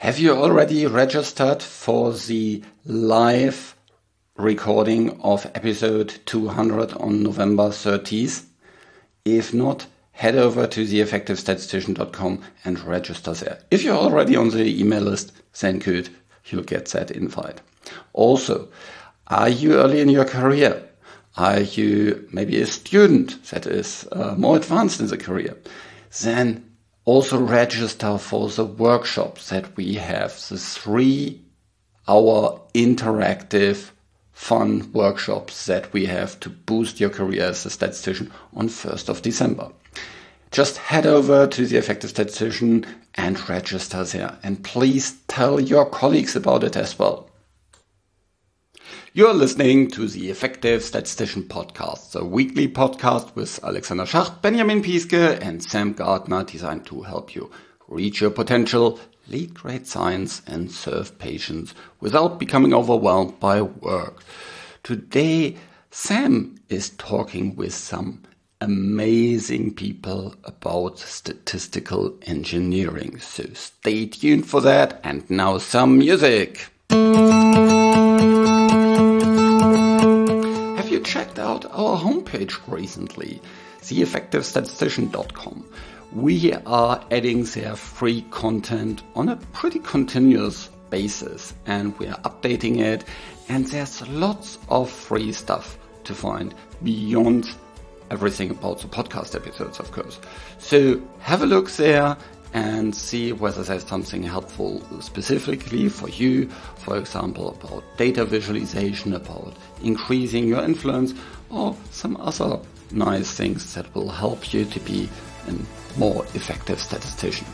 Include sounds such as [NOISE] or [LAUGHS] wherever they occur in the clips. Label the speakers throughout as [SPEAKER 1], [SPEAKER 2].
[SPEAKER 1] Have you already registered for the live recording of episode 200 on November 30th? If not, head over to theeffectivestatistician.com and register there. If you're already on the email list, then good, you'll get that invite. Also, are you early in your career? Are you maybe a student that is uh, more advanced in the career? Then also register for the workshops that we have, the three hour interactive fun workshops that we have to boost your career as a statistician on 1st of December. Just head over to the Effective Statistician and register there. And please tell your colleagues about it as well. You're listening to the Effective Statistician Podcast, the weekly podcast with Alexander Schacht, Benjamin Piske, and Sam Gardner designed to help you reach your potential, lead great science, and serve patients without becoming overwhelmed by work. Today, Sam is talking with some amazing people about statistical engineering. So stay tuned for that. And now some music. Checked out our homepage recently, theeffectivestatistician.com. We are adding their free content on a pretty continuous basis and we are updating it and there's lots of free stuff to find beyond everything about the podcast episodes, of course. So have a look there and see whether there's something helpful specifically for you, for example, about data visualization, about increasing your influence, or some other nice things that will help you to be a more effective statistician.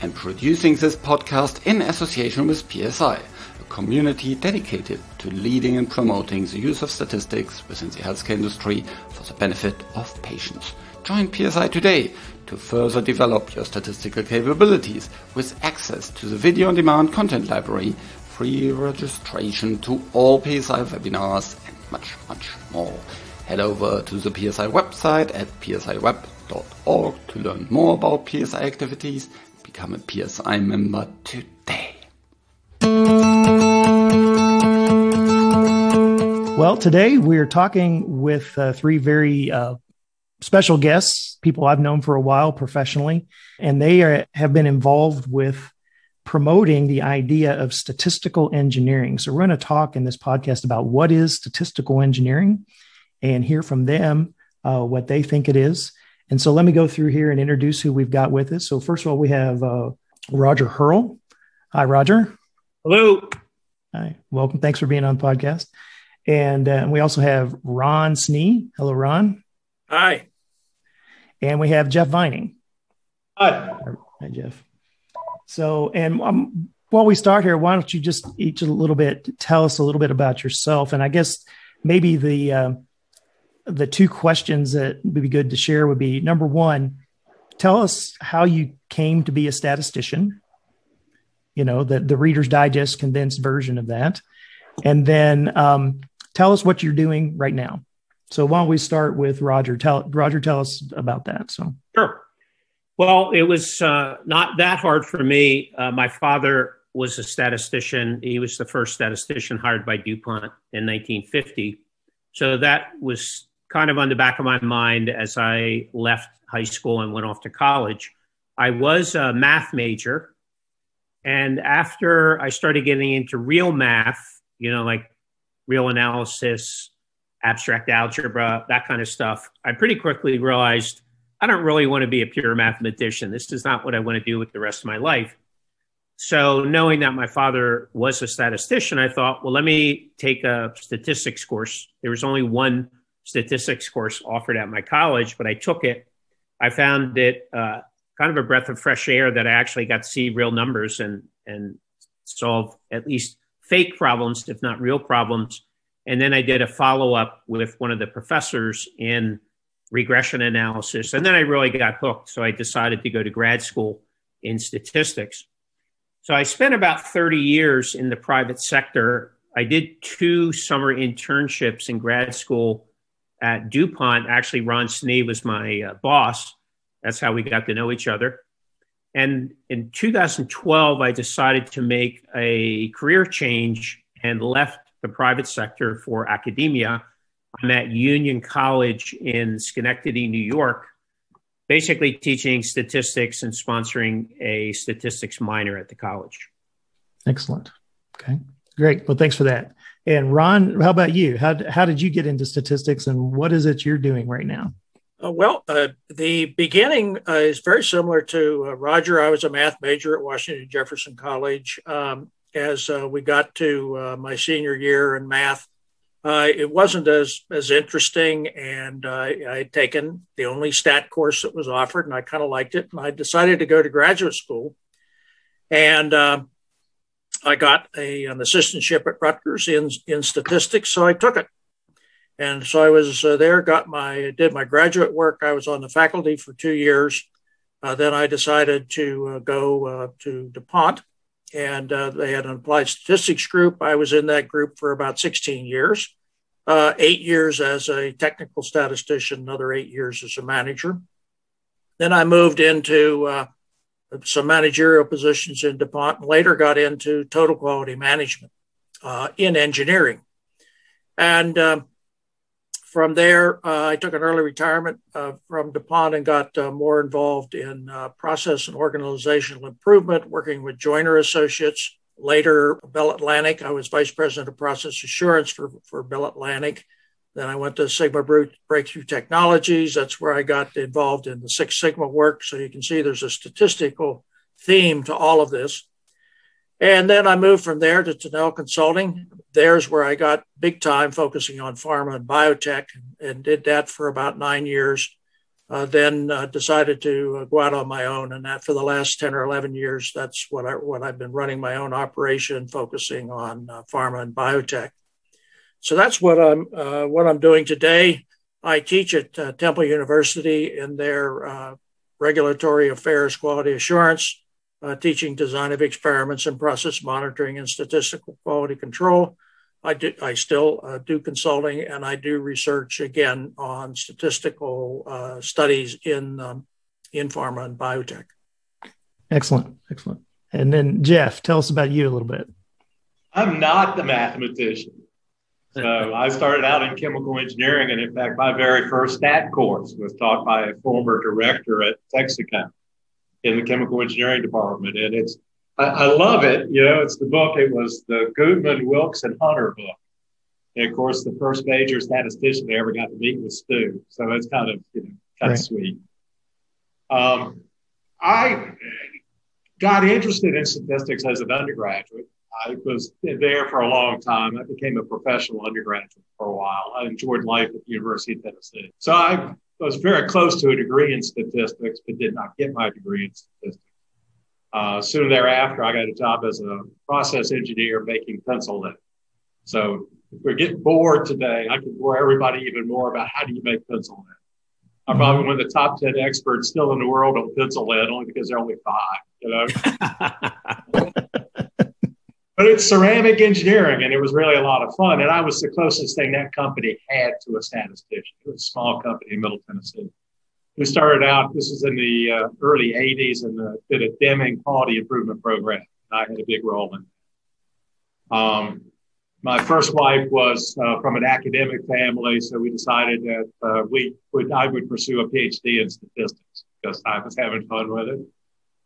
[SPEAKER 1] I'm producing this podcast in association with PSI, a community dedicated to leading and promoting the use of statistics within the healthcare industry for the benefit of patients. Join PSI today to further develop your statistical capabilities with access to the video on demand content library, free registration to all PSI webinars, and much, much more. Head over to the PSI website at psiweb.org to learn more about PSI activities. Become a PSI member today.
[SPEAKER 2] Well, today we're talking with uh, three very uh, special guests, people I've known for a while professionally, and they are, have been involved with promoting the idea of statistical engineering. So, we're going to talk in this podcast about what is statistical engineering and hear from them uh, what they think it is. And so, let me go through here and introduce who we've got with us. So, first of all, we have uh, Roger Hoerl. Hi, Roger.
[SPEAKER 3] Hello.
[SPEAKER 2] Hi, welcome. Thanks for being on the podcast. And uh, we also have Ron Snee. Hello, Ron.
[SPEAKER 3] Hi.
[SPEAKER 2] And we have Geoff Vining.
[SPEAKER 3] Hi.
[SPEAKER 2] Hi, Geoff. So, and um, while we start here, why don't you just each a little bit tell us a little bit about yourself? And I guess maybe the uh, the two questions that would be good to share would be number one, tell us how you came to be a statistician. You know, the the Reader's Digest condensed version of that, and then um, tell us what you're doing right now. So why don't we start with Roger? Tell Roger, tell us about that. So
[SPEAKER 3] sure. Well, it was uh, not that hard for me. Uh, my father was a statistician. He was the first statistician hired by DuPont in 1950. So that was kind of on the back of my mind as I left high school and went off to college. I was a math major. And after I started getting into real math, you know, like real analysis, abstract algebra, that kind of stuff, I pretty quickly realized I don't really want to be a pure mathematician. This is not what I want to do with the rest of my life. So, knowing that my father was a statistician, I thought, well, let me take a statistics course. There was only one statistics course offered at my college, but I took it. I found it uh, kind of a breath of fresh air that I actually got to see real numbers and and solve at least fake problems, if not real problems, and then I did a follow up with one of the professors in regression analysis. And then I really got hooked. So I decided to go to grad school in statistics. So I spent about 30 years in the private sector. I did two summer internships in grad school at DuPont. Actually, Ron Snee was my uh, boss. That's how we got to know each other. And in 2012, I decided to make a career change and left the private sector for academia. I'm at Union College in Schenectady, New York, basically teaching statistics and sponsoring a statistics minor at the college.
[SPEAKER 2] Excellent. Okay, great. Well, thanks for that. And Ron, how about you? How, how did you get into statistics and what is it you're doing right now?
[SPEAKER 4] Uh, well, uh, the beginning uh, is very similar to uh, Roger. I was a math major at Washington Jefferson College. Um, as uh, we got to uh, my senior year in math, it wasn't as as interesting, and I had taken the only stat course that was offered, and I kind of liked it. And I decided to go to graduate school, and um, I got a, an assistantship at Rutgers in in statistics, so I took it. And so I was uh, there, got my did my graduate work. I was on the faculty for two years. Uh, then I decided to uh, go uh, to DuPont, and uh, they had an applied statistics group. I was in that group for about 16 years, uh, eight years as a technical statistician, another eight years as a manager. Then I moved into some managerial positions in DuPont, and later got into total quality management in engineering. And um, from there, uh, I took an early retirement uh, from DuPont and got uh, more involved in uh, process and organizational improvement, working with Joiner Associates. Later, Bell Atlantic. I was vice president of process assurance for, for Bell Atlantic. Then I went to Sigma Breakthrough Technologies. That's where I got involved in the Six Sigma work. So you can see there's a statistical theme to all of this. And then I moved from there to Tunnell Consulting. There's where I got big time focusing on pharma and biotech and, did that for about nine years. Uh, then uh, decided to uh, go out on my own, and that for the last ten or eleven years, that's what I what I've been running my own operation, focusing on uh, pharma and biotech. So that's what I'm uh, what I'm doing today. I teach at uh, Temple University in their regulatory affairs quality assurance uh, teaching design of experiments and process monitoring and statistical quality control. I do, I still uh, do consulting and I do research again on statistical uh, studies in um, in pharma and biotech.
[SPEAKER 2] Excellent, excellent. And then Geoff, tell us about you a little bit.
[SPEAKER 5] I'm not the mathematician. So I started out in chemical engineering, and in fact, my very first stat course was taught by a former director at Texaco in the chemical engineering department. And it's, I, I, love it. You know, it's the book, it was the Goodman, Wilkes, and Hunter book. And of course, the first major statistician I ever got to meet was Stu. So it's kind of, you know, kind right. of sweet. Um, I got interested in statistics as an undergraduate. I was there for a long time. I became a professional undergraduate for a while. I enjoyed life at the University of Tennessee. So I I was very close to a degree in statistics, but did not get my degree in statistics. Uh, soon thereafter, I got a job as a process engineer making pencil lead. So if we're getting bored today, I can bore everybody even more about how do you make pencil lead. I'm probably one of the top 10 experts still in the world on pencil lead, only because there are only five, you know? [LAUGHS] but it's ceramic engineering and it was really a lot of fun. And i was the closest thing that company had to a statistician. It was a small company in middle tennessee. We started out this was in the uh, early 80s and the, did a deming quality improvement program. I had a big role in it um, my first wife was uh, from an academic family so we decided that uh, we would i would pursue a phd in statistics because i was having fun with it.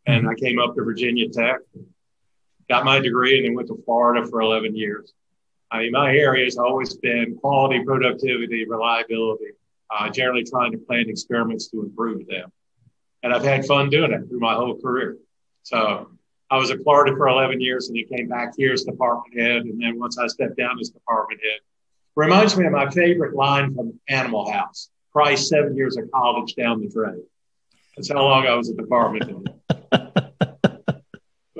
[SPEAKER 5] And i came up to virginia tech got my degree and then went to Florida for 11 years. I mean, my area has always been quality, productivity, reliability, uh, generally trying to plan experiments to improve them. And I've had fun doing it through my whole career. So I was at Florida for 11 years and then came back here as department head. And then once I stepped down as department head, reminds me of my favorite line from Animal House probably seven years of college down the drain. That's how long I was at department head. [LAUGHS]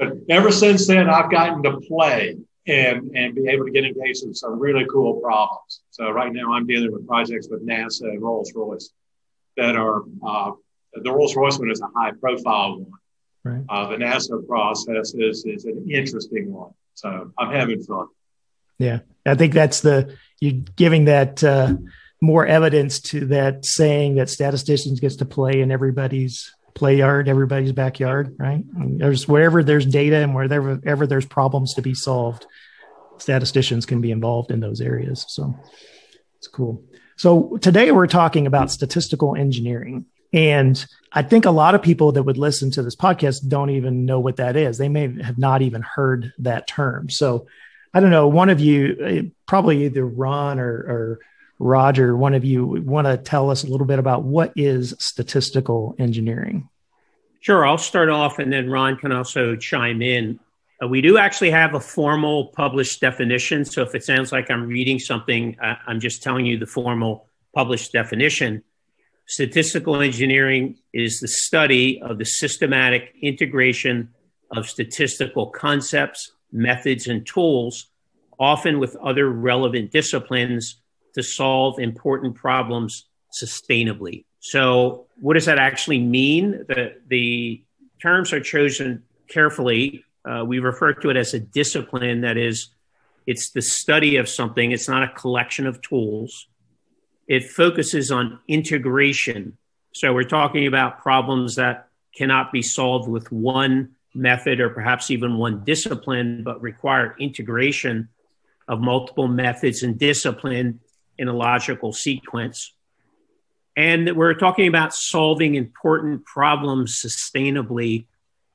[SPEAKER 5] But ever since then, I've gotten to play and, and be able to get engaged in some really cool problems. So right now I'm dealing with projects with NASA and Rolls Royce that are, uh, the Rolls Royce one is a high profile one. Right. Uh, the NASA process is, is an interesting one. So I'm having fun.
[SPEAKER 2] Yeah. I think that's the, you're giving that, uh, more evidence to that saying that statisticians gets to play in everybody's play yard, everybody's backyard, right? there's wherever there's data and wherever ever there's problems to be solved, statisticians can be involved in those areas. So it's cool. So today we're talking about statistical engineering. And I think a lot of people that would listen to this podcast don't even know what that is. They may have not even heard that term. So I don't know, one of you, eh, probably either Ron or, or Roger, one of you want to tell us a little bit about what is statistical engineering?
[SPEAKER 3] Sure, I'll start off and then Ron can also chime in. Uh, we do actually have a formal published definition. So if it sounds like I'm reading something, uh, I'm just telling you the formal published definition. Statistical engineering is the study of the systematic integration of statistical concepts, methods, and tools, often with other relevant disciplines, to solve important problems sustainably. So, what does that actually mean? The, the terms are chosen carefully. Uh, we refer to it as a discipline that is, it's the study of something, it's not a collection of tools. It focuses on integration. So, we're talking about problems that cannot be solved with one method or perhaps even one discipline, but require integration of multiple methods and discipline in a logical sequence. And we're talking about solving important problems sustainably.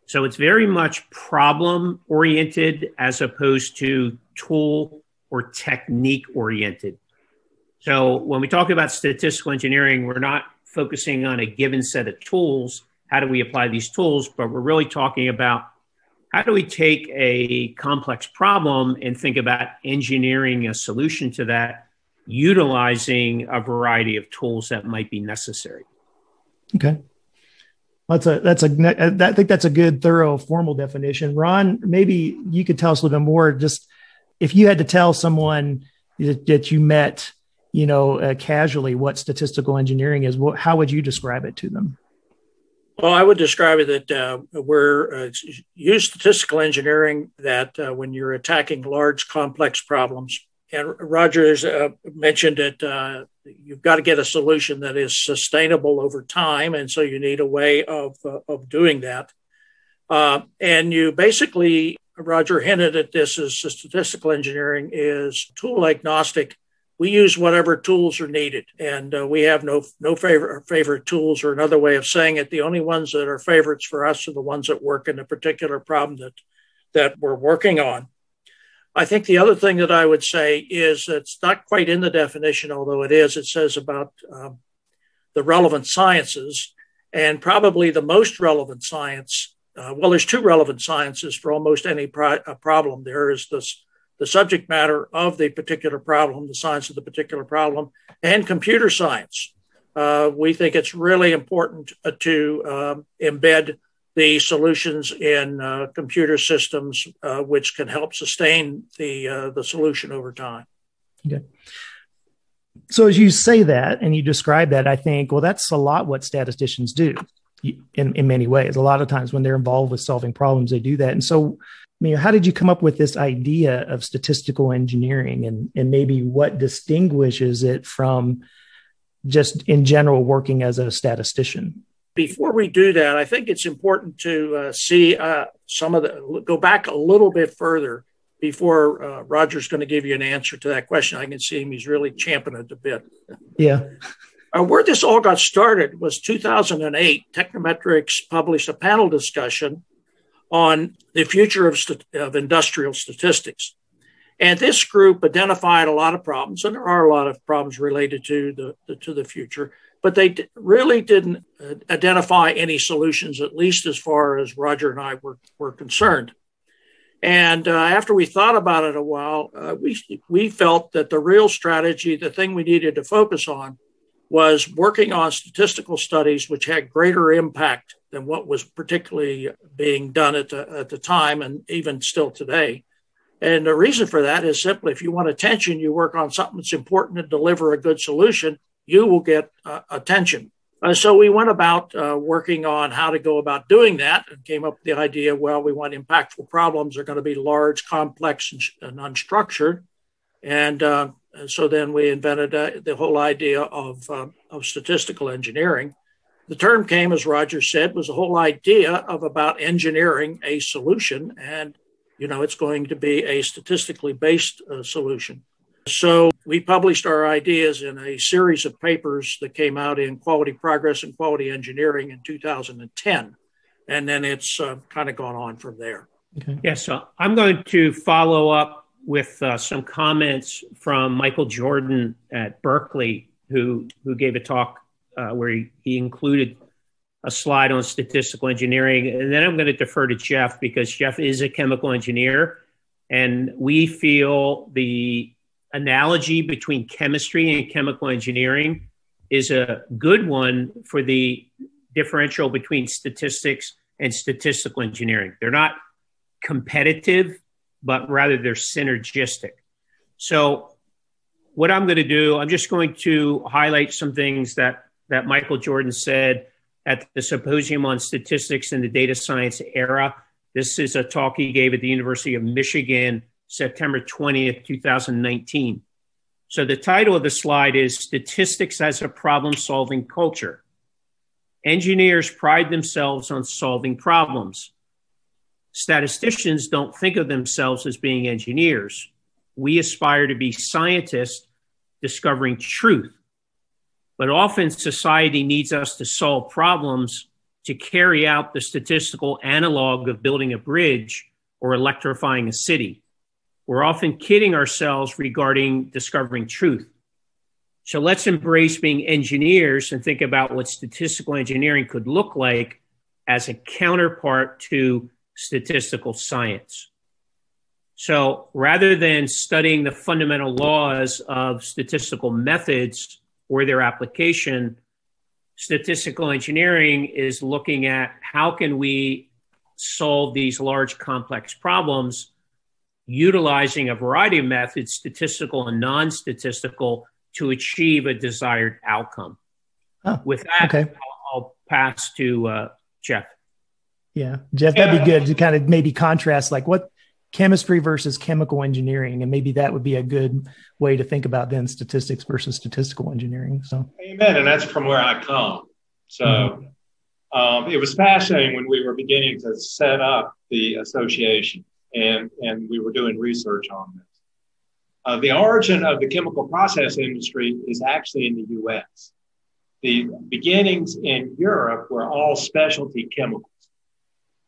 [SPEAKER 3] So it's very much problem oriented as opposed to tool or technique oriented. So when we talk about statistical engineering, we're not focusing on a given set of tools. How do we apply these tools? But we're really talking about how do we take a complex problem and think about engineering a solution to that utilizing a variety of tools that might be necessary.
[SPEAKER 2] Okay. That's a that's a I think that's a good thorough formal definition. Ron, maybe you could tell us a little bit more. Just if you had to tell someone that, that you met, you know, uh, casually what statistical engineering is, what, how would you describe it to them?
[SPEAKER 4] Well, I would describe it that uh, we're uh, use statistical engineering that uh, when you're attacking large complex problems, and Rogers uh, mentioned that uh, you've got to get a solution that is sustainable over time, and so you need a way of uh, of doing that. Uh, and you basically, Roger hinted at this as statistical engineering is tool agnostic. We use whatever tools are needed, and uh, we have no no favorite favorite tools. Or another way of saying it, the only ones that are favorites for us are the ones that work in a particular problem that that we're working on. I think the other thing that I would say is it's not quite in the definition, although it is. It says about um, the relevant sciences, and probably the most relevant science. Uh, well, there's two relevant sciences for almost any pro- uh, problem. There is this, the subject matter of the particular problem, the science of the particular problem, and computer science. Uh, we think it's really important uh, to um, embed the solutions in uh, computer systems, uh, which can help sustain the uh, the solution over time.
[SPEAKER 2] Okay. So as you say that and you describe that, I think, well, that's a lot what statisticians do in, in many ways. A lot of times when they're involved with solving problems, they do that. And so, I mean, how did you come up with this idea of statistical engineering and, and maybe what distinguishes it from just in general working as a statistician?
[SPEAKER 4] Before we do that, I think it's important to uh, see uh, some of the go back a little bit further before uh, Roger's going to give you an answer to that question. I can see him; he's really champing it a bit.
[SPEAKER 2] Yeah.
[SPEAKER 4] Uh, where this all got started was 2008. Technometrics published a panel discussion on the future of, st- of industrial statistics. And this group identified a lot of problems, and there are a lot of problems related to the, the to the future but they d- really didn't uh, identify any solutions, at least as far as Roger and I were, were concerned. And uh, after we thought about it a while, uh, we, we felt that the real strategy, the thing we needed to focus on, was working on statistical studies which had greater impact than what was particularly being done at the, at the time and even still today. And the reason for that is simply if you want attention, you work on something that's important to deliver a good solution you will get uh, attention. Uh, so we went about uh, working on how to go about doing that and came up with the idea well, we want impactful problems. They're going to be large, complex, and, and unstructured. And, uh, and, so then we invented uh, the whole idea of, uh, of statistical engineering. the term came, as Roger said, was the whole idea of about engineering a solution. And, you know, it's going to be a statistically based uh, solution. So we published our ideas in a series of papers that came out in Quality Progress and Quality Engineering in 2010. And then it's uh, kind of gone on from there.
[SPEAKER 3] Okay. Yes, so I'm going to follow up with uh, some comments from Michael Jordan at Berkeley, who, who gave a talk uh, where he, he included a slide on statistical engineering. And then I'm going to defer to Geoff because Geoff is a chemical engineer. And we feel the analogy between chemistry and chemical engineering is a good one for the differential between statistics and statistical engineering. They're not competitive, but rather they're synergistic. So, what I'm going to do, I'm just going to highlight some things that, that Michael Jordan said at the Symposium on Statistics in the Data Science Era. This is a talk he gave at the University of Michigan September 20th, 2019. So the title of the slide is Statistics as a Problem Solving Culture. Engineers pride themselves on solving problems. Statisticians don't think of themselves as being engineers. We aspire to be scientists discovering truth. But often society needs us to solve problems to carry out the statistical analog of building a bridge or electrifying a city. We're often kidding ourselves regarding discovering truth. So let's embrace being engineers and think about what statistical engineering could look like as a counterpart to statistical science. So rather than studying the fundamental laws of statistical methods or their application, statistical engineering is looking at how can we solve these large complex problems utilizing a variety of methods, statistical and non statistical, to achieve a desired outcome. Oh, With that, okay. I'll, I'll, pass to uh, Geoff.
[SPEAKER 2] Yeah, Geoff, that'd be good to kind of maybe contrast like what chemistry versus chemical engineering, and maybe that would be a good way to think about then statistics versus statistical engineering. So,
[SPEAKER 5] amen. And that's from where I come. So, mm-hmm. um, it was fascinating when we were beginning to set up the association and, and we were doing research on this. Uh, the origin of the chemical process industry is actually in the US. The beginnings in Europe were all specialty chemicals.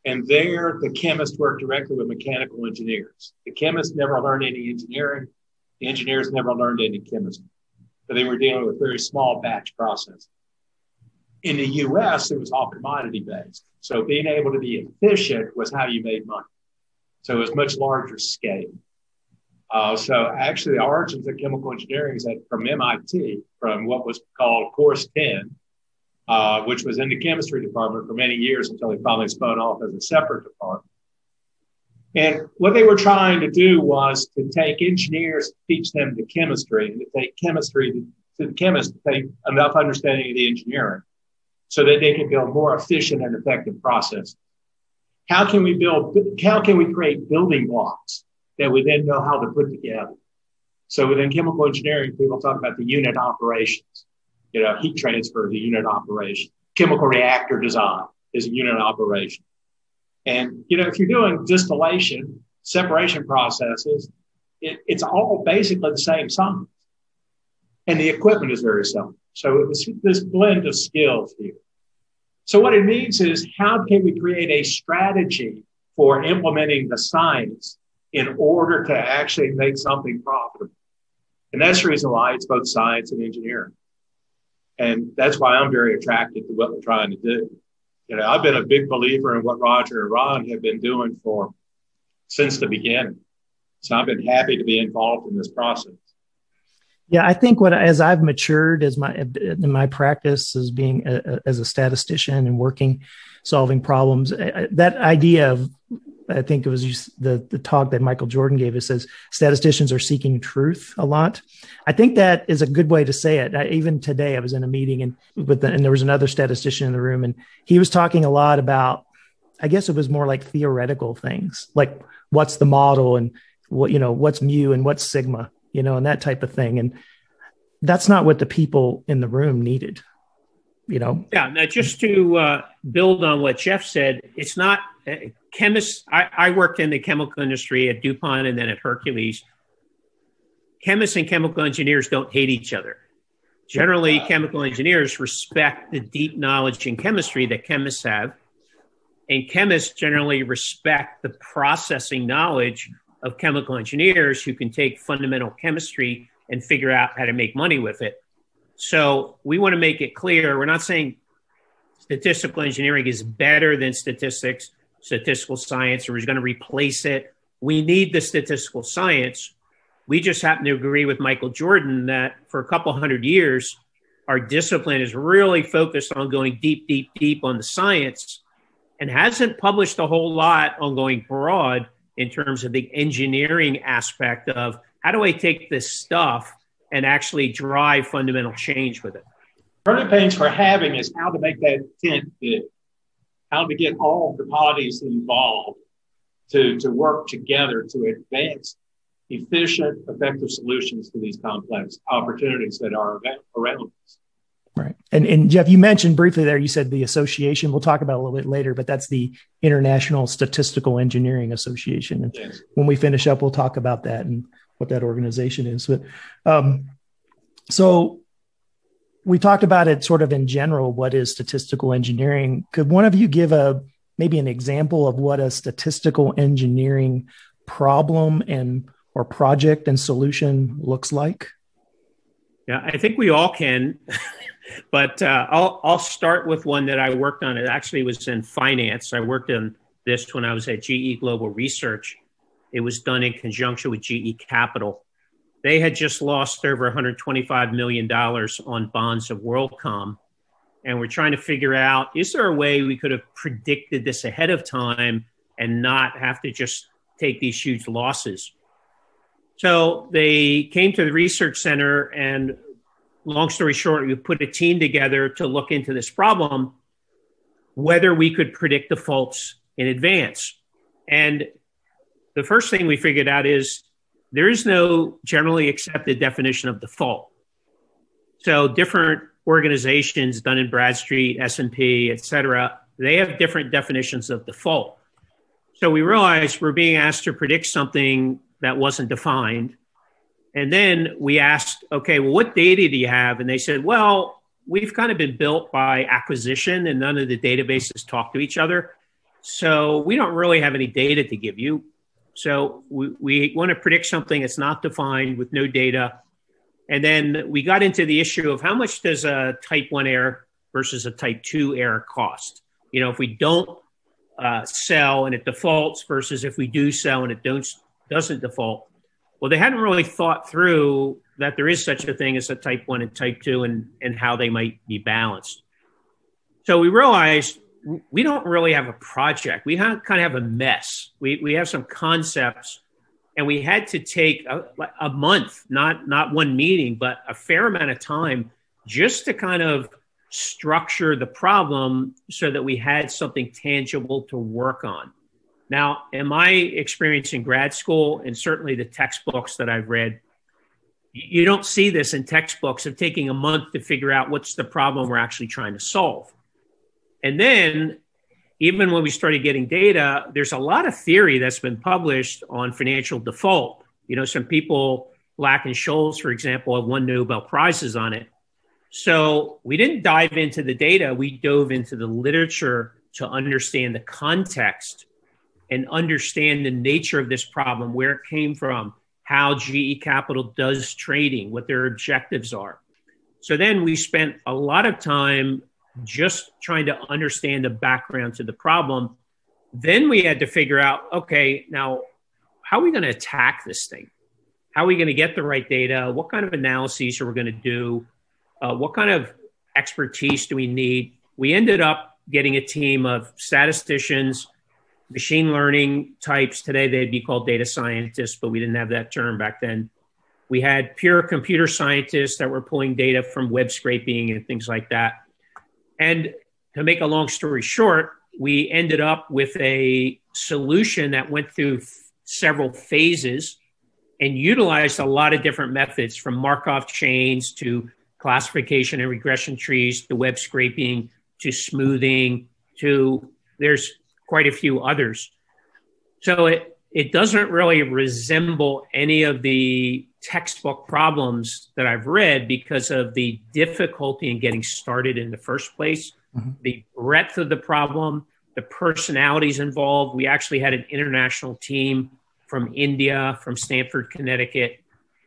[SPEAKER 5] And there, the chemists worked directly with mechanical engineers. The chemists never learned any engineering. The engineers never learned any chemistry. But they were dealing with very small batch processes. In the US, it was all commodity based. So being able to be efficient was how you made money. So it was much larger scale. Uh, so actually, the origins of chemical engineering is that from MIT, from what was called Course 10, uh, which was in the chemistry department for many years until they finally spun off as a separate department. And what they were trying to do was to take engineers, teach them the chemistry, and to take chemistry to, to the chemists to take enough understanding of the engineering so that they could build more efficient and effective processes. How can we build, how can we create building blocks that we then know how to put together? So within chemical engineering, people talk about the unit operations, you know, heat transfer, the unit operation, chemical reactor design is a unit operation. And, you know, if you're doing distillation, separation processes, it, it's all basically the same science. And the equipment is very similar. So it was this blend of skills here. So what it means is how can we create a strategy for implementing the science in order to actually make something profitable? And that's the reason why it's both science and engineering. And that's why I'm very attracted to what we're trying to do. You know, I've been a big believer in what Roger and Ron have been doing for since the beginning. So I've been happy to be involved in this process.
[SPEAKER 2] Yeah, I think what as I've matured as my in my practice as being a, as a statistician and working solving problems, that idea of I think it was the the talk that Michael Jordan gave us says statisticians are seeking truth a lot. I think that is a good way to say it. I, even today, I was in a meeting and with the, and there was another statistician in the room, and he was talking a lot about. I guess it was more like theoretical things, like what's the model and what you know what's mu and what's sigma you know, and that type of thing. And that's not what the people in the room needed. you know.
[SPEAKER 3] Yeah. Now, just to uh, build on what Geoff said, it's not uh, chemists. I, I worked in the chemical industry at DuPont and then at Hercules. Chemists and chemical engineers don't hate each other. Generally, chemical engineers respect the deep knowledge in chemistry that chemists have, and chemists generally respect the processing knowledge of chemical engineers who can take fundamental chemistry and figure out how to make money with it. So we want to make it clear we're not saying statistical engineering is better than statistics, statistical science, or is going to replace it. We need the statistical science. We just happen to agree with Michael Jordan that for a couple hundred years, our discipline is really focused on going deep, deep, deep on the science and hasn't published a whole lot on going broad in terms of the engineering aspect of how do I take this stuff and actually drive fundamental change with it.
[SPEAKER 5] Turning pains for having is how to make that tent big, how to get all the parties involved to, to work together to advance efficient, effective solutions to these complex opportunities that are around us.
[SPEAKER 2] Right. And, and Geoff, you mentioned briefly there, you said the association, we'll talk about a little bit later, but that's the International Statistical Engineering Association. And yes. when we finish up, we'll talk about that and what that organization is. But um, so we talked about it sort of in general. What is statistical engineering? Could one of you give a maybe an example of what a statistical engineering problem and or project and solution looks like?
[SPEAKER 3] Yeah, I think we all can. [LAUGHS] but uh, I'll I'll start with one that I worked on. It actually was in finance. I worked on this when I was at GE Global Research, it was done in conjunction with GE Capital. They had just lost over $125 million on bonds of WorldCom. And we're trying to figure out is there a way we could have predicted this ahead of time and not have to just take these huge losses? So they came to the research center, and long story short, we put a team together to look into this problem, whether we could predict defaults in advance. And the first thing we figured out is there is no generally accepted definition of default. So different organizations, Dun and Bradstreet, S&P, et cetera, they have different definitions of default. So we realized we're being asked to predict something that wasn't defined. And then we asked, okay, well, what data do you have? And they said, well, we've kind of been built by acquisition and none of the databases talk to each other. So we don't really have any data to give you. So we, we want to predict something that's not defined with no data. And then we got into the issue of how much does a type 1 error versus a type 2 error cost? You know, if we don't uh, sell and it defaults versus if we do sell and it don't, doesn't default. Well, they hadn't really thought through that there is such a thing as a type 1 and type 2 and, and how they might be balanced. So we realized we don't really have a project. We have, kind of have a mess. We, we have some concepts, and we had to take a, a month, not not one meeting, but a fair amount of time just to kind of structure the problem so that we had something tangible to work on. Now, in my experience in grad school, and certainly the textbooks that I've read, you don't see this in textbooks of taking a month to figure out what's the problem we're actually trying to solve. And then, even when we started getting data, there's a lot of theory that's been published on financial default. You know, some people, Black and Scholes, for example, have won Nobel Prizes on it. So we didn't dive into the data, we dove into the literature to understand the context and understand the nature of this problem, where it came from, how GE Capital does trading, what their objectives are. So then we spent a lot of time just trying to understand the background to the problem. Then we had to figure out okay, now how are we going to attack this thing? How are we going to get the right data? What kind of analyses are we going to do? Uh, what kind of expertise do we need? We ended up getting a team of statisticians, machine learning types. Today they'd be called data scientists, but we didn't have that term back then. We had pure computer scientists that were pulling data from web scraping and things like that. And to make a long story short, we ended up with a solution that went through f- several phases and utilized a lot of different methods from Markov chains to classification and regression trees to web scraping to smoothing to there's quite a few others. So it, it doesn't really resemble any of the textbook problems that I've read because of the difficulty in getting started in the first place, mm-hmm. the breadth of the problem, the personalities involved. We actually had an international team from India, from Stamford, Connecticut,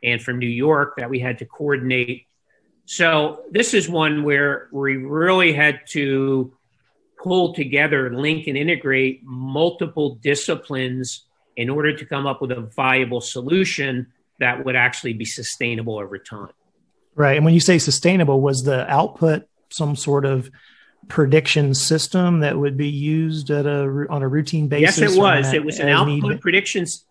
[SPEAKER 3] and from New York that we had to coordinate. So this is one where we really had to pull together, link, and integrate multiple disciplines in order to come up with a viable solution that would actually be sustainable over time.
[SPEAKER 2] Right. And when you say sustainable, was the output some sort of prediction system that would be used at a on a routine basis?
[SPEAKER 3] Yes, it was. It was an output need... predictions.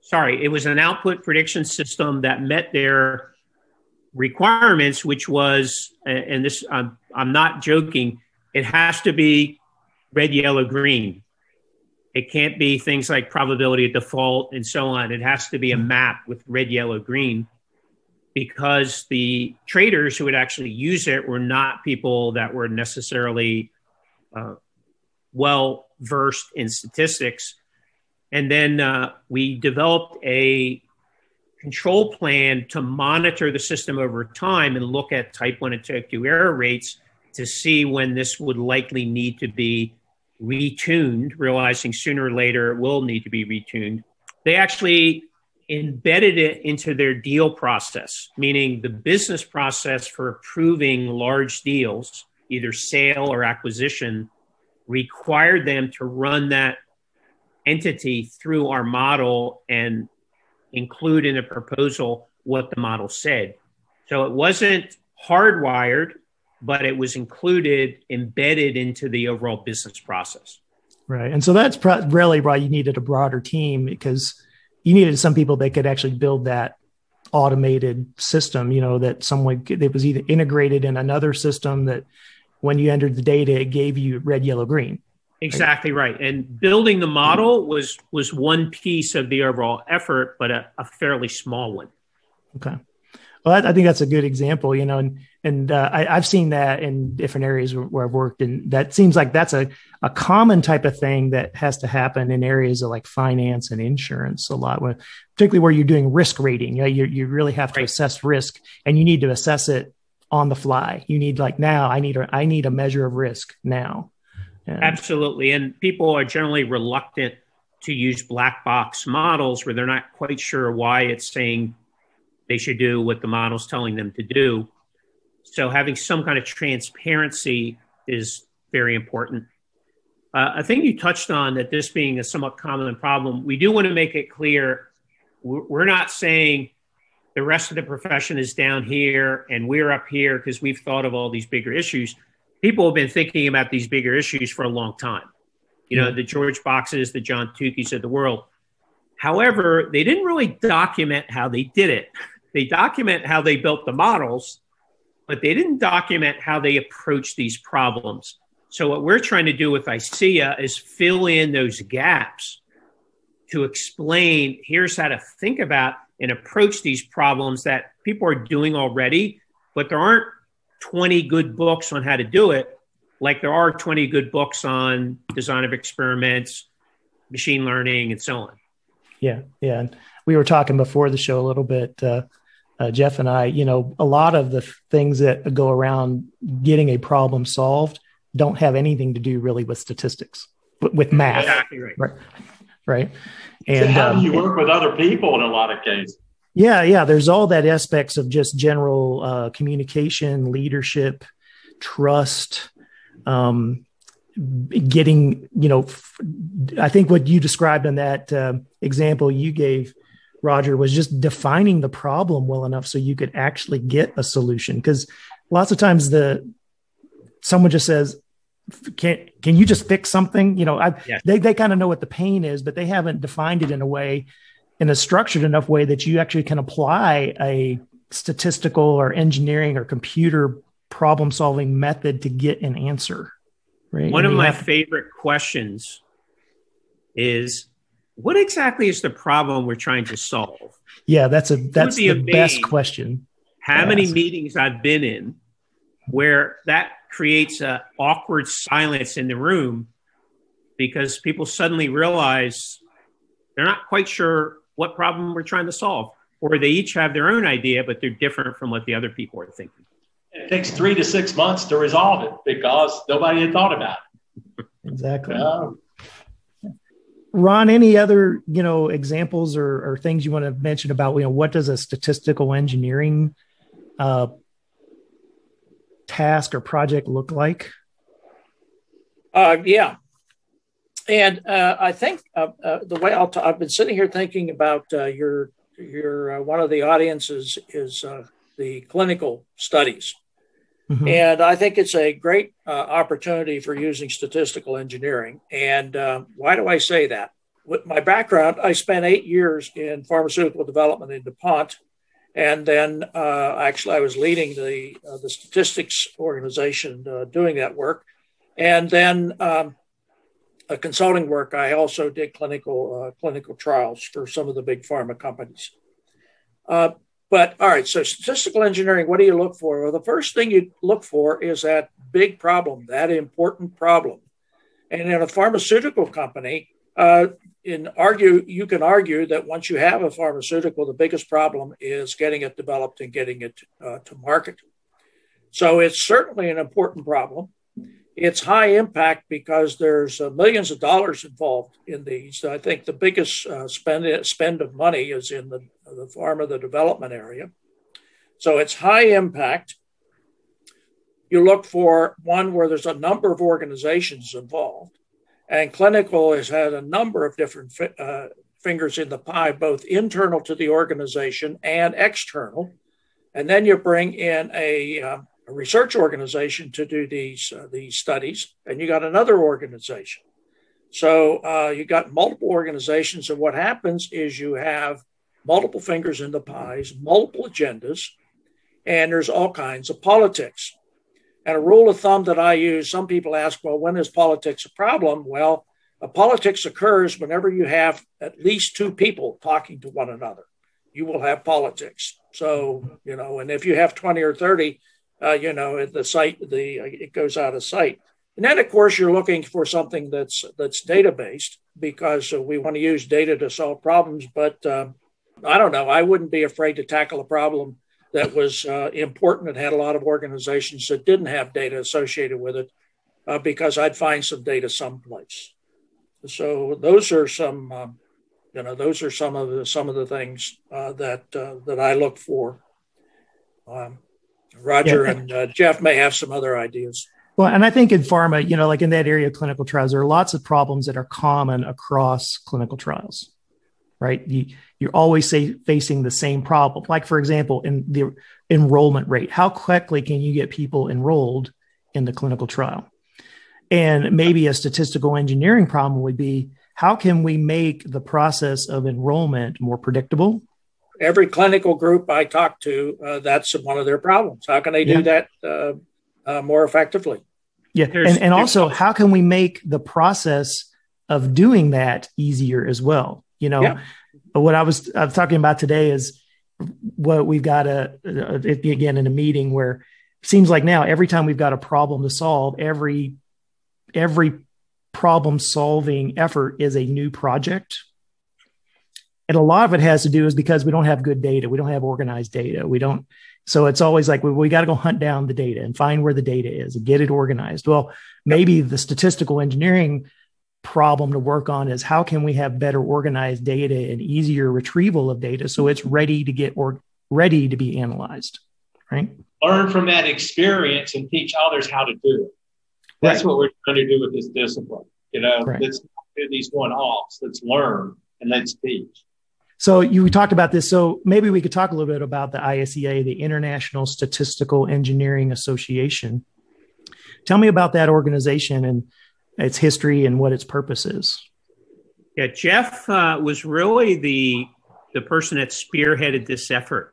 [SPEAKER 3] Sorry, it was an output prediction system that met their requirements, which was, and this I'm, I'm not joking. It has to be red, yellow, green. It can't be things like probability of default and so on. It has to be a map with red, yellow, green because the traders who would actually use it were not people that were necessarily uh, well versed in statistics. And then uh, we developed a control plan to monitor the system over time and look at type 1 and type 2 error rates to see when this would likely need to be retuned, realizing sooner or later it will need to be retuned. They actually embedded it into their deal process, meaning the business process for approving large deals, either sale or acquisition, required them to run that entity through our model and include in a proposal what the model said. So it wasn't hardwired, but it was included, embedded into the overall business process.
[SPEAKER 2] Right. And so that's pro- really why you needed a broader team because you needed some people that could actually build that automated system, you know, that someone that was either integrated in another system that when you entered the data, it gave you red, yellow, green.
[SPEAKER 3] Exactly right. And building the model was was one piece of the overall effort, but a, a fairly small one.
[SPEAKER 2] Okay. Well, I, I think that's a good example, you know, and and uh, I, have seen that in different areas where I've worked, and that seems like that's a a common type of thing that has to happen in areas of like finance and insurance a lot, with, particularly where you're doing risk rating. You, know, you, you really have to right. assess risk, and you need to assess it on the fly. You need like now. I need a I need a measure of risk now.
[SPEAKER 3] And, Absolutely, and people are generally reluctant to use black box models where they're not quite sure why it's saying they should do what the model's telling them to do. So having some kind of transparency is very important. Uh, I think you touched on that this being a somewhat common problem. We do want to make it clear we're not saying the rest of the profession is down here and we're up here because we've thought of all these bigger issues. People have been thinking about these bigger issues for a long time. You know, the George Boxes, the John Tukey's of the world. However, they didn't really document how they did it. [LAUGHS] They document how they built the models, but they didn't document how they approached these problems. So what we're trying to do with ISEA is fill in those gaps to explain here's how to think about and approach these problems that people are doing already, but there aren't 20 good books on how to do it, like there are 20 good books on design of experiments, machine learning, and so on.
[SPEAKER 2] Yeah, yeah. And we were talking before the show a little bit. Uh, uh, Geoff and I, you know, a lot of the things that go around getting a problem solved don't have anything to do really with statistics, with math.
[SPEAKER 3] Exactly right.
[SPEAKER 2] Right. Right.
[SPEAKER 5] And so how do um, you work with other people in a lot of cases?
[SPEAKER 2] Yeah, yeah. There's all that aspects of just general uh, communication, leadership, trust, um, getting. You know, f- I think what you described in that uh, example you gave Roger, was just defining the problem well enough so you could actually get a solution. Because lots of times the someone just says, "Can can you just fix something?" You know, I, yes. they they kind of know what the pain is, but they haven't defined it in a way, in a structured enough way that you actually can apply a statistical or engineering or computer problem solving method to get an answer.
[SPEAKER 3] Right. One and of my favorite questions is what exactly is the problem we're trying to solve?
[SPEAKER 2] Yeah, that's a that's the best question.
[SPEAKER 3] how yes. many meetings I've been in where that creates a awkward silence in the room because people suddenly realize they're not quite sure what problem we're trying to solve or they each have their own idea but they're different from what the other people are thinking
[SPEAKER 5] it takes three to six months to resolve it because nobody had thought about
[SPEAKER 2] it exactly yeah. Ron any other you know examples or, or, things you want to mention about you know what does a statistical engineering uh, task or project look like?
[SPEAKER 4] Uh, yeah. And uh, I think uh, uh the way I've been sitting here thinking about uh, your your one of the audiences is the clinical studies, mm-hmm. and I think it's a great opportunity for using statistical engineering. And why do I say that? With my background, I spent eight years in pharmaceutical development in DuPont, and then uh, actually, I was leading the uh, the statistics organization uh, doing that work. And then um, a consulting work, I also did clinical uh, clinical trials for some of the big pharma companies. But all right, so statistical engineering, what do you look for? Well, the first thing you look for is that big problem, that important problem. And in a pharmaceutical company, uh, in argue, you can argue that once you have a pharmaceutical, the biggest problem is getting it developed and getting it uh, to market. So it's certainly an important problem. It's high impact because there's uh, millions of dollars involved in these. I think the biggest uh, spend spend of money is in the the farm of the development area. So it's high impact. You look for one where there's a number of organizations involved and clinical has had a number of different uh, fingers in the pie, both internal to the organization and external. And then you bring in a, uh, a research organization to do these uh, these studies, and you got another organization. So uh, you got multiple organizations, and what happens is you have multiple fingers in the pies, multiple agendas, and there's all kinds of politics. And a rule of thumb that I use, some people ask, well, when is politics a problem? Well, a politics occurs whenever you have at least two people talking to one another. You will have politics. So, you know, and if you have 20 or 30, uh, you know, the site, the it goes out of sight. And then, of course, you're looking for something that's that's data based because uh, we want to use data to solve problems. But um, I don't know. I wouldn't be afraid to tackle a problem that was uh, important and had a lot of organizations that didn't have data associated with it uh, because I'd find some data someplace. So those are some, um, you know, those are some of the some of the things uh, that uh, that I look for. Um, Roger yeah. and uh, Geoff may have some other ideas.
[SPEAKER 2] Well, and I think in pharma, you know, like in that area of clinical trials, there are lots of problems that are common across clinical trials right? You, you're always say, facing the same problem. Like, for example, in the enrollment rate, how quickly can you get people enrolled in the clinical trial? And maybe a statistical engineering problem would be how can we make the process of enrollment more predictable?
[SPEAKER 4] Every clinical group I talk to, uh, that's one of their problems. How can they do yeah. that uh, uh, more effectively?
[SPEAKER 2] Yeah. and, and also, how can we make the process of doing that easier as well? You know, yeah. what I was I was talking about today is what we've got a, a, again in a meeting where it seems like now every time we've got a problem to solve, every every problem solving effort is a new project. And a lot of it has to do is because we don't have good data. We don't have organized data. We don't. So it's always like we, we got to go hunt down the data and find where the data is and get it organized. Well, maybe the statistical engineering problem to work on is how can we have better organized data and easier retrieval of data so it's ready to get or ready to be analyzed right
[SPEAKER 5] learn from that experience and teach others how to do it that's right. what we're trying to do with this discipline you know right. let's do these one-offs let's learn and let's teach
[SPEAKER 2] so you talked about this so maybe we could talk a little bit about the isea the international statistical engineering association tell me about that organization and its history and what its purpose is.
[SPEAKER 3] Yeah, Geoff uh, was really the the person that spearheaded this effort.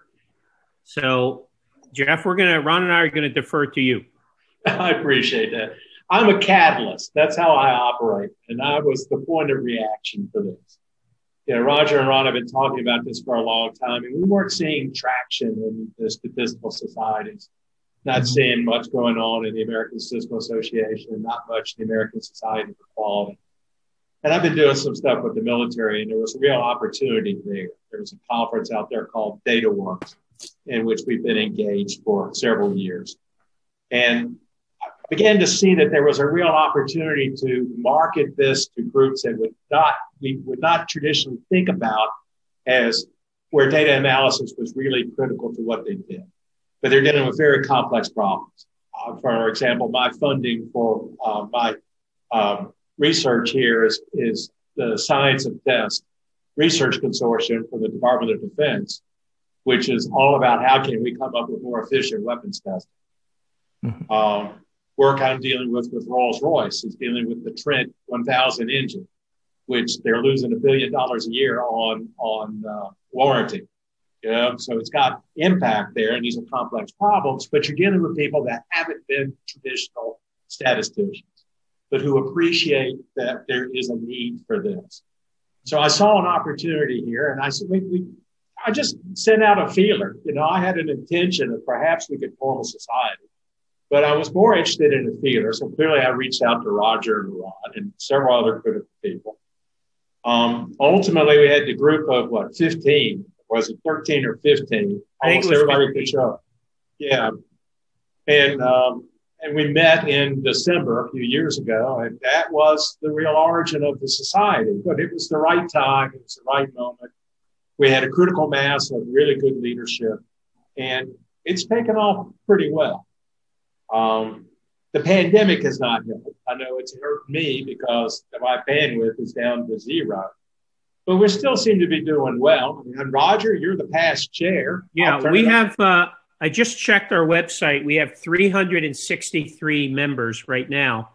[SPEAKER 3] So, Geoff, we're gonna Ron and I are gonna defer to you. [LAUGHS]
[SPEAKER 5] I appreciate that. I'm a catalyst. That's how I operate, and I was the point of reaction for this. You know, Roger and Ron have been talking about this for a long time, and we weren't seeing traction in the statistical societies. Not mm-hmm. seeing much going on in the American Statistical Association, not much in the American Society for Quality. And I've been doing some stuff with the military, and there was a real opportunity there. There was a conference out there called DataWorks, in which we've been engaged for several years. And began to see that there was a real opportunity to market this to groups that would not we would not traditionally think about as where data analysis was really critical to what they did. But they're dealing with very complex problems. Uh, for example, my funding for uh, my um, research here is, is the Science of Test Research Consortium for the Department of Defense, which is all about how can we come up with more efficient weapons testing. Mm-hmm. Um, work I'm dealing with with Rolls Royce is dealing with the Trent 1000 engine, which they're losing a billion dollars a year on on uh, warranty. You know, so it's got impact there, and these are complex problems. But you're dealing with people that haven't been traditional statisticians, but who appreciate that there is a need for this. So I saw an opportunity here, and I said, we, we I just sent out a feeler. You know, I had an intention that perhaps we could form a society but I was more interested in the theater. So clearly I reached out to Roger and Ron and several other critical people. Um, ultimately, we had the group of what, 15? Was it 13 or 15? Almost everybody 15. could show up. Yeah. And, um, and we met in December a few years ago, and that was the real origin of the society. But it was the right time, it was the right moment. We had a critical mass of really good leadership, and it's taken off pretty well. Um, the pandemic has not helped. I know it's hurt me because my bandwidth is down to zero, but we still seem to be doing well. And Roger, you're the past chair.
[SPEAKER 3] Yeah, we have. Uh, I just checked our website. We have 363 members right now.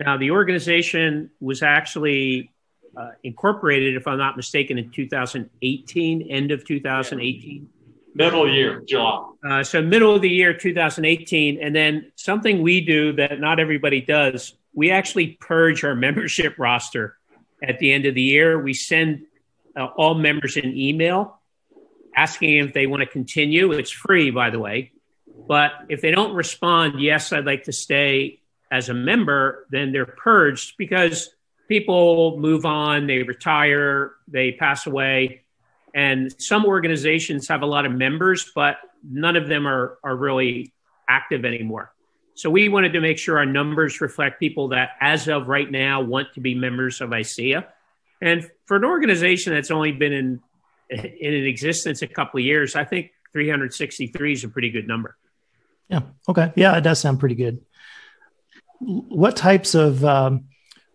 [SPEAKER 3] Now, the organization was actually uh, incorporated, if I'm not mistaken, in 2018, end of 2018
[SPEAKER 5] middle year, July.
[SPEAKER 3] Uh, so middle of the year, 2018, and then something we do that not everybody does. We actually purge our [LAUGHS] membership roster at the end of the year. We send uh, all members an email asking if they want to continue. It's free, by the way. But if they don't respond, yes, I'd like to stay as a member, then they're purged because people move on, they retire, they pass away and some organizations have a lot of members, but none of them are, are really active anymore. So we wanted to make sure our numbers reflect people that, as of right now, want to be members of ISEA. And for an organization that's only been in in existence a couple of years, I think 363 is a pretty good number.
[SPEAKER 2] Yeah. Okay. Yeah, it does sound pretty good. What types of um,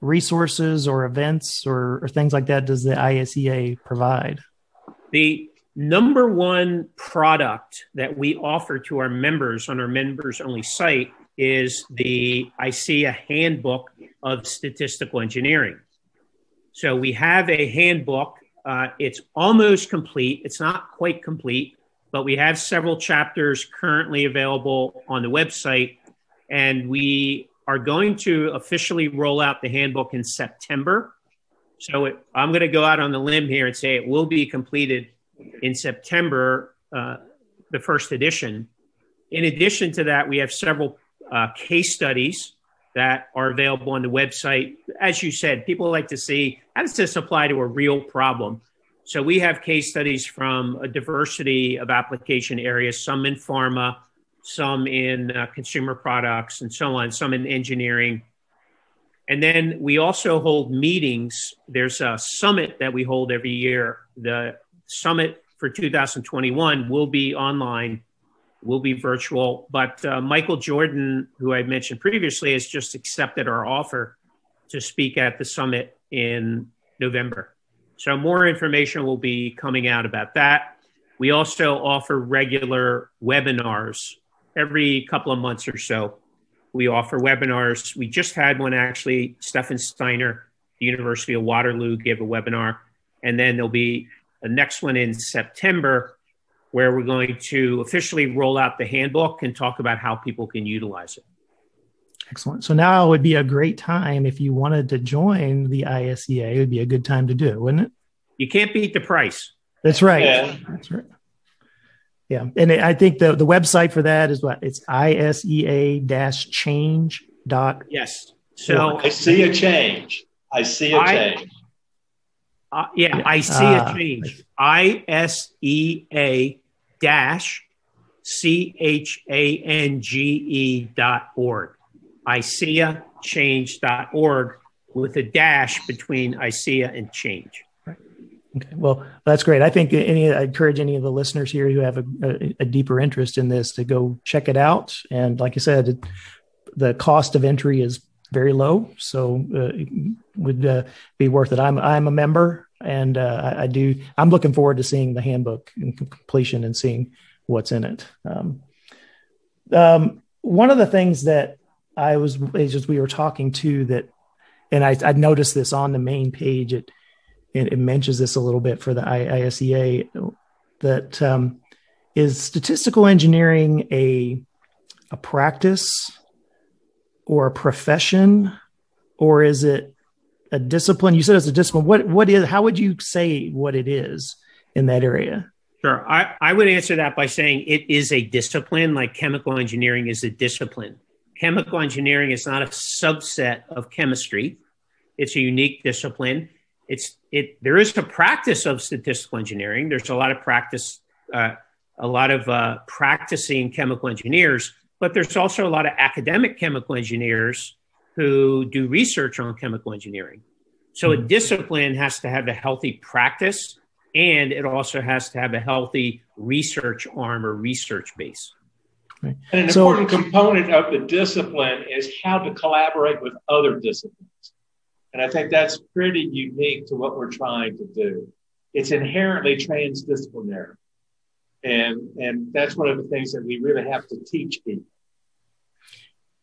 [SPEAKER 2] resources or events or, or things like that does the ISEA provide?
[SPEAKER 3] The number one product that we offer to our members on our members only site is the ISEA handbook of statistical engineering. So we have a handbook. Uh, it's almost complete. It's not quite complete, but we have several chapters currently available on the website. And we are going to officially roll out the handbook in September. So it, I'm going to go out on the limb here and say it will be completed in September, uh, the first edition. In addition to that, we have several uh, case studies that are available on the website. As you said, people like to see how does this apply to a real problem. So we have case studies from a diversity of application areas, some in pharma, some in uh, consumer products, and so on, some in engineering, and then we also hold meetings. There's a summit that we hold every year. The summit for 2021 will be online, will be virtual. But uh, Michael Jordan, who I mentioned previously, has just accepted our offer to speak at the summit in November. So more information will be coming out about that. We also offer regular webinars every couple of months or so we offer webinars. We just had one actually. Stefan Steiner, the University of Waterloo, gave a webinar. And then there'll be a next one in September where we're going to officially roll out the handbook and talk about how people can utilize it.
[SPEAKER 2] Excellent. So now would be a great time if you wanted to join the ISEA. It would be a good time to do it, wouldn't it?
[SPEAKER 3] You can't beat the price.
[SPEAKER 2] That's right. Yeah. That's right. Yeah, and I think the the website for that is what it's isea dash change dot.
[SPEAKER 3] Yes. So
[SPEAKER 5] I see a change. I see a I, change.
[SPEAKER 3] Uh, yeah, I see uh, a change. I S E A dash C H A N G E dot org. ISEA change dot org with a dash between ISEA and change.
[SPEAKER 2] Okay. Well, that's great. I think any, I encourage any of the listeners here who have a, a, a, deeper interest in this to go check it out. And like I said, the cost of entry is very low, so uh, it would uh, be worth it. I'm I'm a member, and uh, I, I, do. I'm looking forward to seeing the handbook in completion and seeing what's in it. Um, um, one of the things that I was as we were talking to that, and I, I noticed this on the main page. It it, it mentions this a little bit for the ISEA that um, is statistical engineering a a practice or a profession or is it a discipline? You said it's a discipline. What what is how would you say what it is in that area?
[SPEAKER 3] Sure. I, I would answer that by saying it is a discipline, like chemical engineering is a discipline. Chemical engineering is not a subset of chemistry. It's a unique discipline it's it there is a practice of statistical engineering. There's a lot of practice, uh, a lot of uh, practicing chemical engineers, but there's also a lot of academic chemical engineers who do research on chemical engineering. So mm-hmm. a discipline has to have a healthy practice, and it also has to have a healthy research arm or research base.
[SPEAKER 5] And an so, important component of the discipline is how to collaborate with other disciplines. And I think that's pretty unique to what we're trying to do. It's inherently transdisciplinary. And, and that's one of the things that we really have to teach people.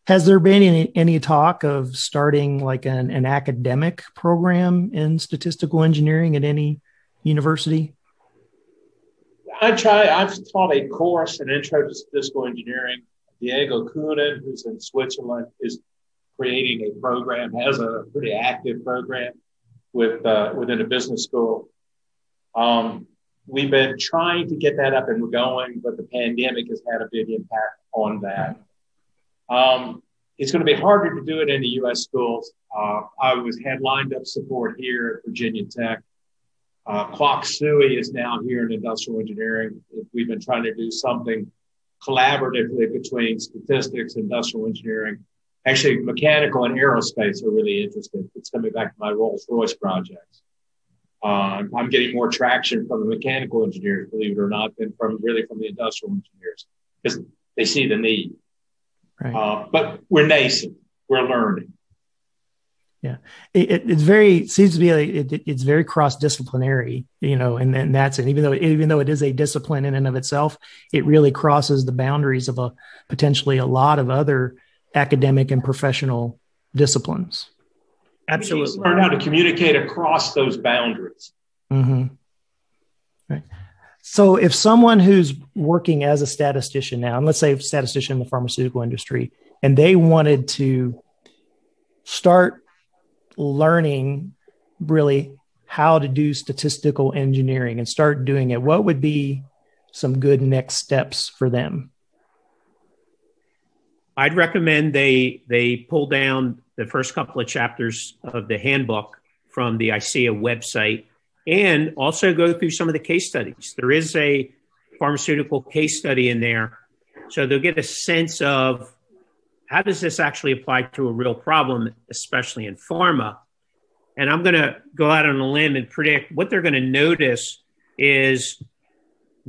[SPEAKER 2] Has there been any, any talk of starting like an, an academic program in statistical engineering at any university?
[SPEAKER 5] I try, I've taught a course, an intro to statistical engineering. Diego Kuonen, who's in Switzerland, is creating a program, has a pretty active program with uh, within a business school. Um, we've been trying to get that up and we're going, but the pandemic has had a big impact on that. Um, it's going to be harder to do it in the U.S. schools. Uh, I was had lined up support here at Virginia Tech. Uh, Kwok Tsui is now here in industrial engineering. We've been trying to do something collaboratively between statistics, industrial engineering, Actually, mechanical and aerospace are really interested. It's coming back to my Rolls Royce projects. Uh, I'm getting more traction from the mechanical engineers, believe it or not, than from really from the industrial engineers because they see the need. Right. Uh, but we're nascent. We're learning.
[SPEAKER 2] Yeah, it, it's very seems to be like it, it's very cross disciplinary, you know, and, and that's it. Even though even though it is a discipline in and of itself, it really crosses the boundaries of a potentially a lot of other academic and professional disciplines.
[SPEAKER 3] Absolutely.
[SPEAKER 5] Learn how to communicate across those boundaries.
[SPEAKER 2] Mm-hmm. Right. So, if someone who's working as a statistician now, and let's say a statistician in the pharmaceutical industry, and they wanted to start learning really how to do statistical engineering and start doing it, what would be some good next steps for them?
[SPEAKER 3] I'd recommend they they pull down the first couple of chapters of the handbook from the ISEA website and also go through some of the case studies. There is a pharmaceutical case study in there. So they'll get a sense of how does this actually apply to a real problem, especially in pharma. And I'm going to go out on a limb and predict what they're going to notice is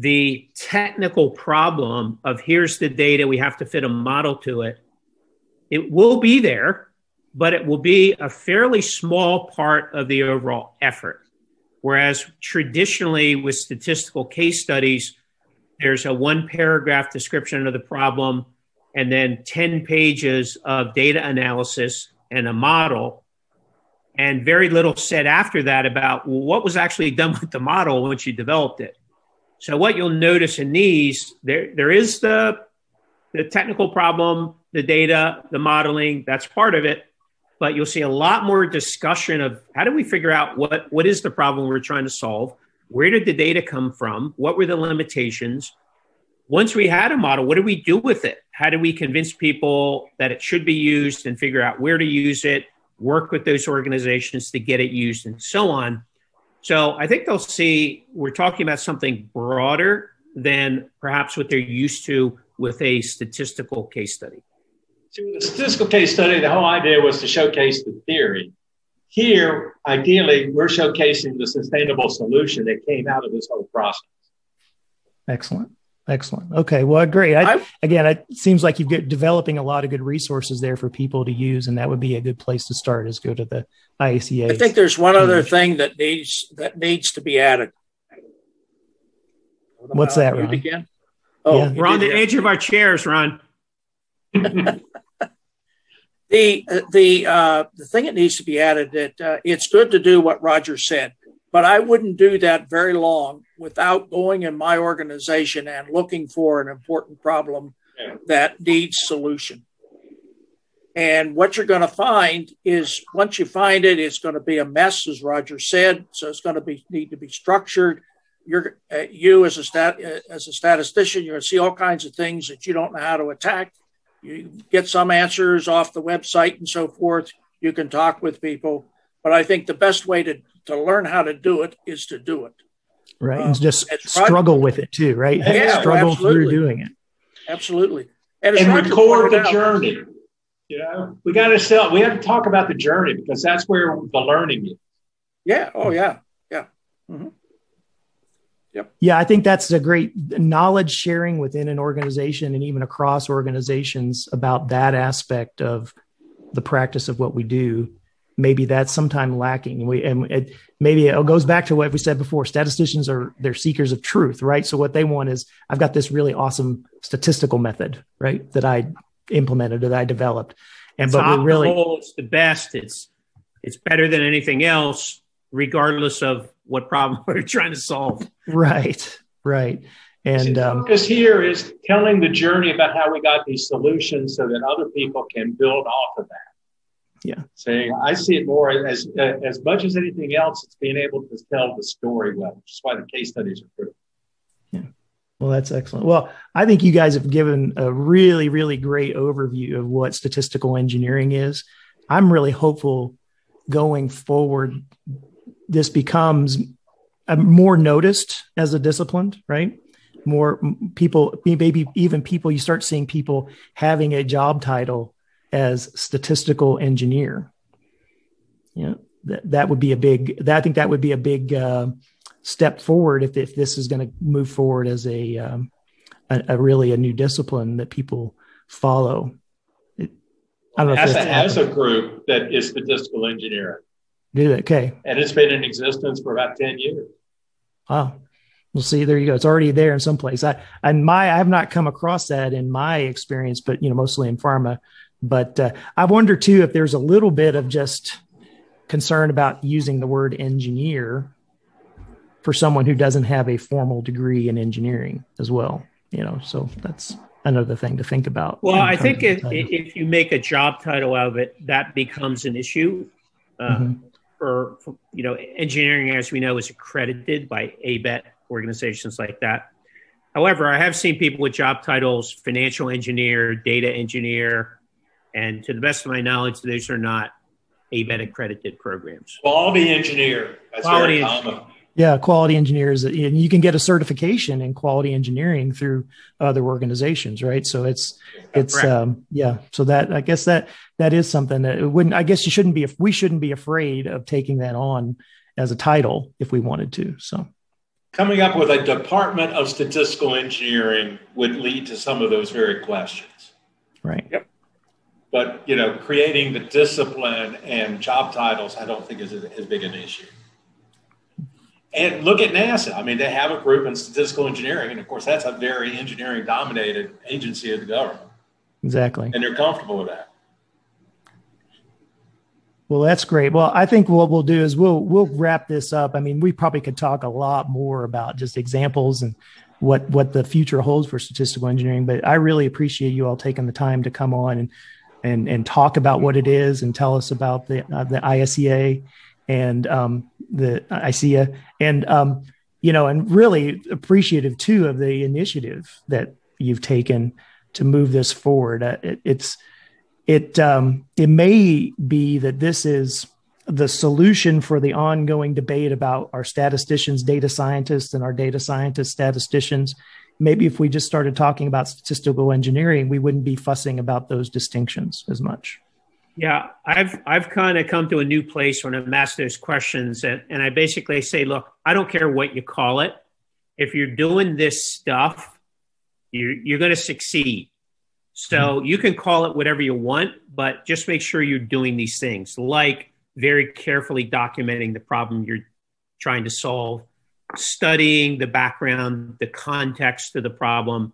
[SPEAKER 3] the technical problem of here's the data, we have to fit a model to it, it will be there, but it will be a fairly small part of the overall effort. Whereas traditionally with statistical case studies, there's a one paragraph description of the problem and then 10 pages of data analysis and a model and very little said after that about well, what was actually done with the model once you developed it so what you'll notice in these, there there is the the technical problem, the data, the modeling, that's part of it. but you'll see a lot more discussion of how do we figure out what, what is the problem we're trying to solve? Where did the data come from? What were the limitations? Once we had a model, what do we do with it? How do we convince people that it should be used and figure out where to use it, work with those organizations to get it used, and so on? So I think they'll see we're talking about something broader than perhaps what they're used to with a statistical case study.
[SPEAKER 5] See, with a statistical case study, the whole idea was to showcase the theory. Here, ideally, we're showcasing the sustainable solution that came out of this whole process.
[SPEAKER 2] Excellent. Excellent. Okay. Well, great. I, I, again, it seems like you've got developing a lot of good resources there for people to use, and that would be a good place to start. Is go to the IACA.
[SPEAKER 4] I think there's one other thing that needs that needs to be added.
[SPEAKER 2] What's that, Ron?
[SPEAKER 4] Again?
[SPEAKER 3] Oh, yeah. we're on the edge of our chairs, Ron. [LAUGHS]
[SPEAKER 4] the the uh, the thing that needs to be added that uh, it's good to do what Roger said, but I wouldn't do that very long without going in my organization and looking for an important problem that needs solution. And what you're going to find is once you find it, it's going to be a mess, as Roger said. So it's going to be need to be structured. You're uh, you as a stat uh, as a statistician, you're going to see all kinds of things that you don't know how to attack you get some answers off the website and so forth. You can talk with people, but I think the best way to to learn how to do it is to do it.
[SPEAKER 2] Right, um, and just and struggle with it too. Right,
[SPEAKER 4] yeah,
[SPEAKER 2] struggle through doing it.
[SPEAKER 4] Absolutely,
[SPEAKER 5] and, and record the out, journey. You know, we got to sell. We have to talk about the journey because that's where the learning is.
[SPEAKER 4] Yeah. Oh, yeah. Yeah. Mm-hmm.
[SPEAKER 2] Yep. Yeah, I think that's a great knowledge sharing within an organization and even across organizations about that aspect of the practice of what we do. Maybe that's sometime lacking. We and it, maybe it goes back to what we said before. Statisticians are they're seekers of truth, right? So what they want is I've got this really awesome statistical method, right, that I implemented that I developed, and
[SPEAKER 3] it's
[SPEAKER 2] but we're really
[SPEAKER 3] it's the best. It's it's better than anything else, regardless of what problem [LAUGHS] we're trying to solve.
[SPEAKER 2] Right, right. And
[SPEAKER 5] the um, focus here is telling the journey about how we got these solutions so that other people can build off of that.
[SPEAKER 2] Yeah.
[SPEAKER 5] Saying, I see it more as as much as anything else, it's being able to tell the story well, which is why the case studies are critical.
[SPEAKER 2] Yeah. Well, that's excellent. Well, I think you guys have given a really, really great overview of what statistical engineering is. I'm really hopeful going forward this becomes more noticed as a discipline, right? More people, maybe even people, you start seeing people having a job title as statistical engineer. Yeah, that, that would be a big, that, I think that would be a big uh, step forward if, if this is going to move forward as a, um, a, a, really a new discipline that people follow. It,
[SPEAKER 5] I don't know. NASA has a group that is statistical engineering.
[SPEAKER 2] Do. Okay.
[SPEAKER 5] And it's been in existence for about 10 years.
[SPEAKER 2] Wow. We'll see. There you go. It's already there in some place. I and my I have not come across that in my experience, but you know, mostly in pharma. But uh, I wonder too if there's a little bit of just concern about using the word engineer for someone who doesn't have a formal degree in engineering as well. You know, so that's another thing to think about.
[SPEAKER 3] Well, I think if, if you make a job title out of it, that becomes an issue. Uh, mm-hmm for, for, you know engineering as we know is accredited by ABET organizations like that however i have seen people with job titles financial engineer data engineer and to the best of my knowledge those are not ABET accredited programs.
[SPEAKER 5] Quality engineer. That's quality very common
[SPEAKER 2] yeah quality engineers and you can get a certification in quality engineering through other organizations right? So it's it's um, yeah. So that i guess that that is something that it wouldn't i guess you shouldn't be we shouldn't be afraid of taking that on as a title if we wanted to so.
[SPEAKER 5] Coming up with a department of statistical engineering would lead to some of those very questions.
[SPEAKER 2] Right.
[SPEAKER 4] Yep
[SPEAKER 5] but you know creating the discipline and job titles i don't think is as big an issue and look at NASA. I mean, they have a group in statistical engineering, and of course, that's a very engineering dominated agency of the government.
[SPEAKER 2] Exactly.
[SPEAKER 5] And they're comfortable with that.
[SPEAKER 2] Well, that's great. Well, I think what we'll do is we'll we'll wrap this up. I mean, we probably could talk a lot more about just examples and what what the future holds for statistical engineering, but I really appreciate you all taking the time to come on and and and talk about what it is and tell us about the uh, the ISEA and um, the ISEA and um, you know and really appreciative too of the initiative that you've taken to move this forward. Uh, it, it's it um, it may be that this is the solution for the ongoing debate about our statisticians, data scientists, and our data scientists, statisticians. Maybe if we just started talking about statistical engineering, we wouldn't be fussing about those distinctions as much.
[SPEAKER 3] Yeah, I've I've kind of come to a new place when I'm asked those questions, and, and I basically say, look, I don't care what you call it. If you're doing this stuff, you're you're going to succeed. So mm-hmm. you can call it whatever you want, but just make sure you're doing these things, like very carefully documenting the problem you're trying to solve, studying the background, the context of the problem,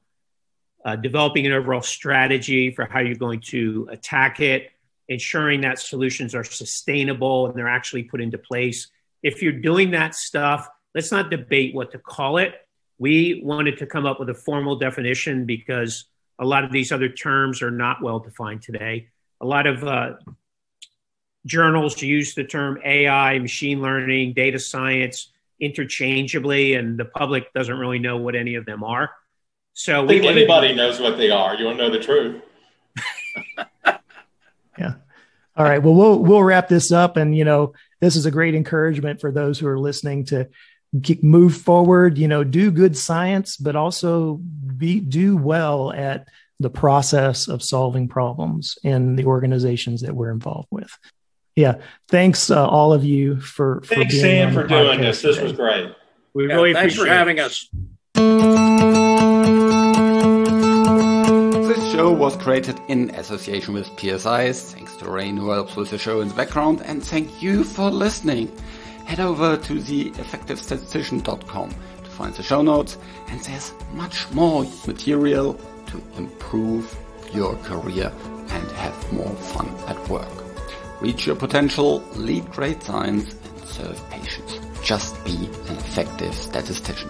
[SPEAKER 3] uh, developing an overall strategy for how you're going to attack it, ensuring that solutions are sustainable and they're actually put into place. If you're doing that stuff, let's not debate what to call it. We wanted to come up with a formal definition because a lot of these other terms are not well defined today. A lot of uh, journals use the term AI, machine learning, data science interchangeably, and the public doesn't really know what any of them are.
[SPEAKER 5] So I think anybody to... knows what they are. You want to know the truth? [LAUGHS]
[SPEAKER 2] yeah. All right. Well, we'll we'll wrap this up, and you know, this is a great encouragement for those who are listening to keep, move forward. You know, do good science, but also be do well at the process of solving problems in the organizations that we're involved with. Yeah. Thanks, uh, all of you, for,
[SPEAKER 5] for thanks, Sam, for doing this. Today. This was great.
[SPEAKER 4] We yeah, really thanks for having us.
[SPEAKER 1] This show was created in association with PSIs. Thanks to Rain who helps with the show in the background, and thank you for listening. Head over to the effectivestatistician.com to find the show notes, and there's much more material to improve your career and have more fun at work reach your potential, lead great science, and serve patients. Just be an effective statistician.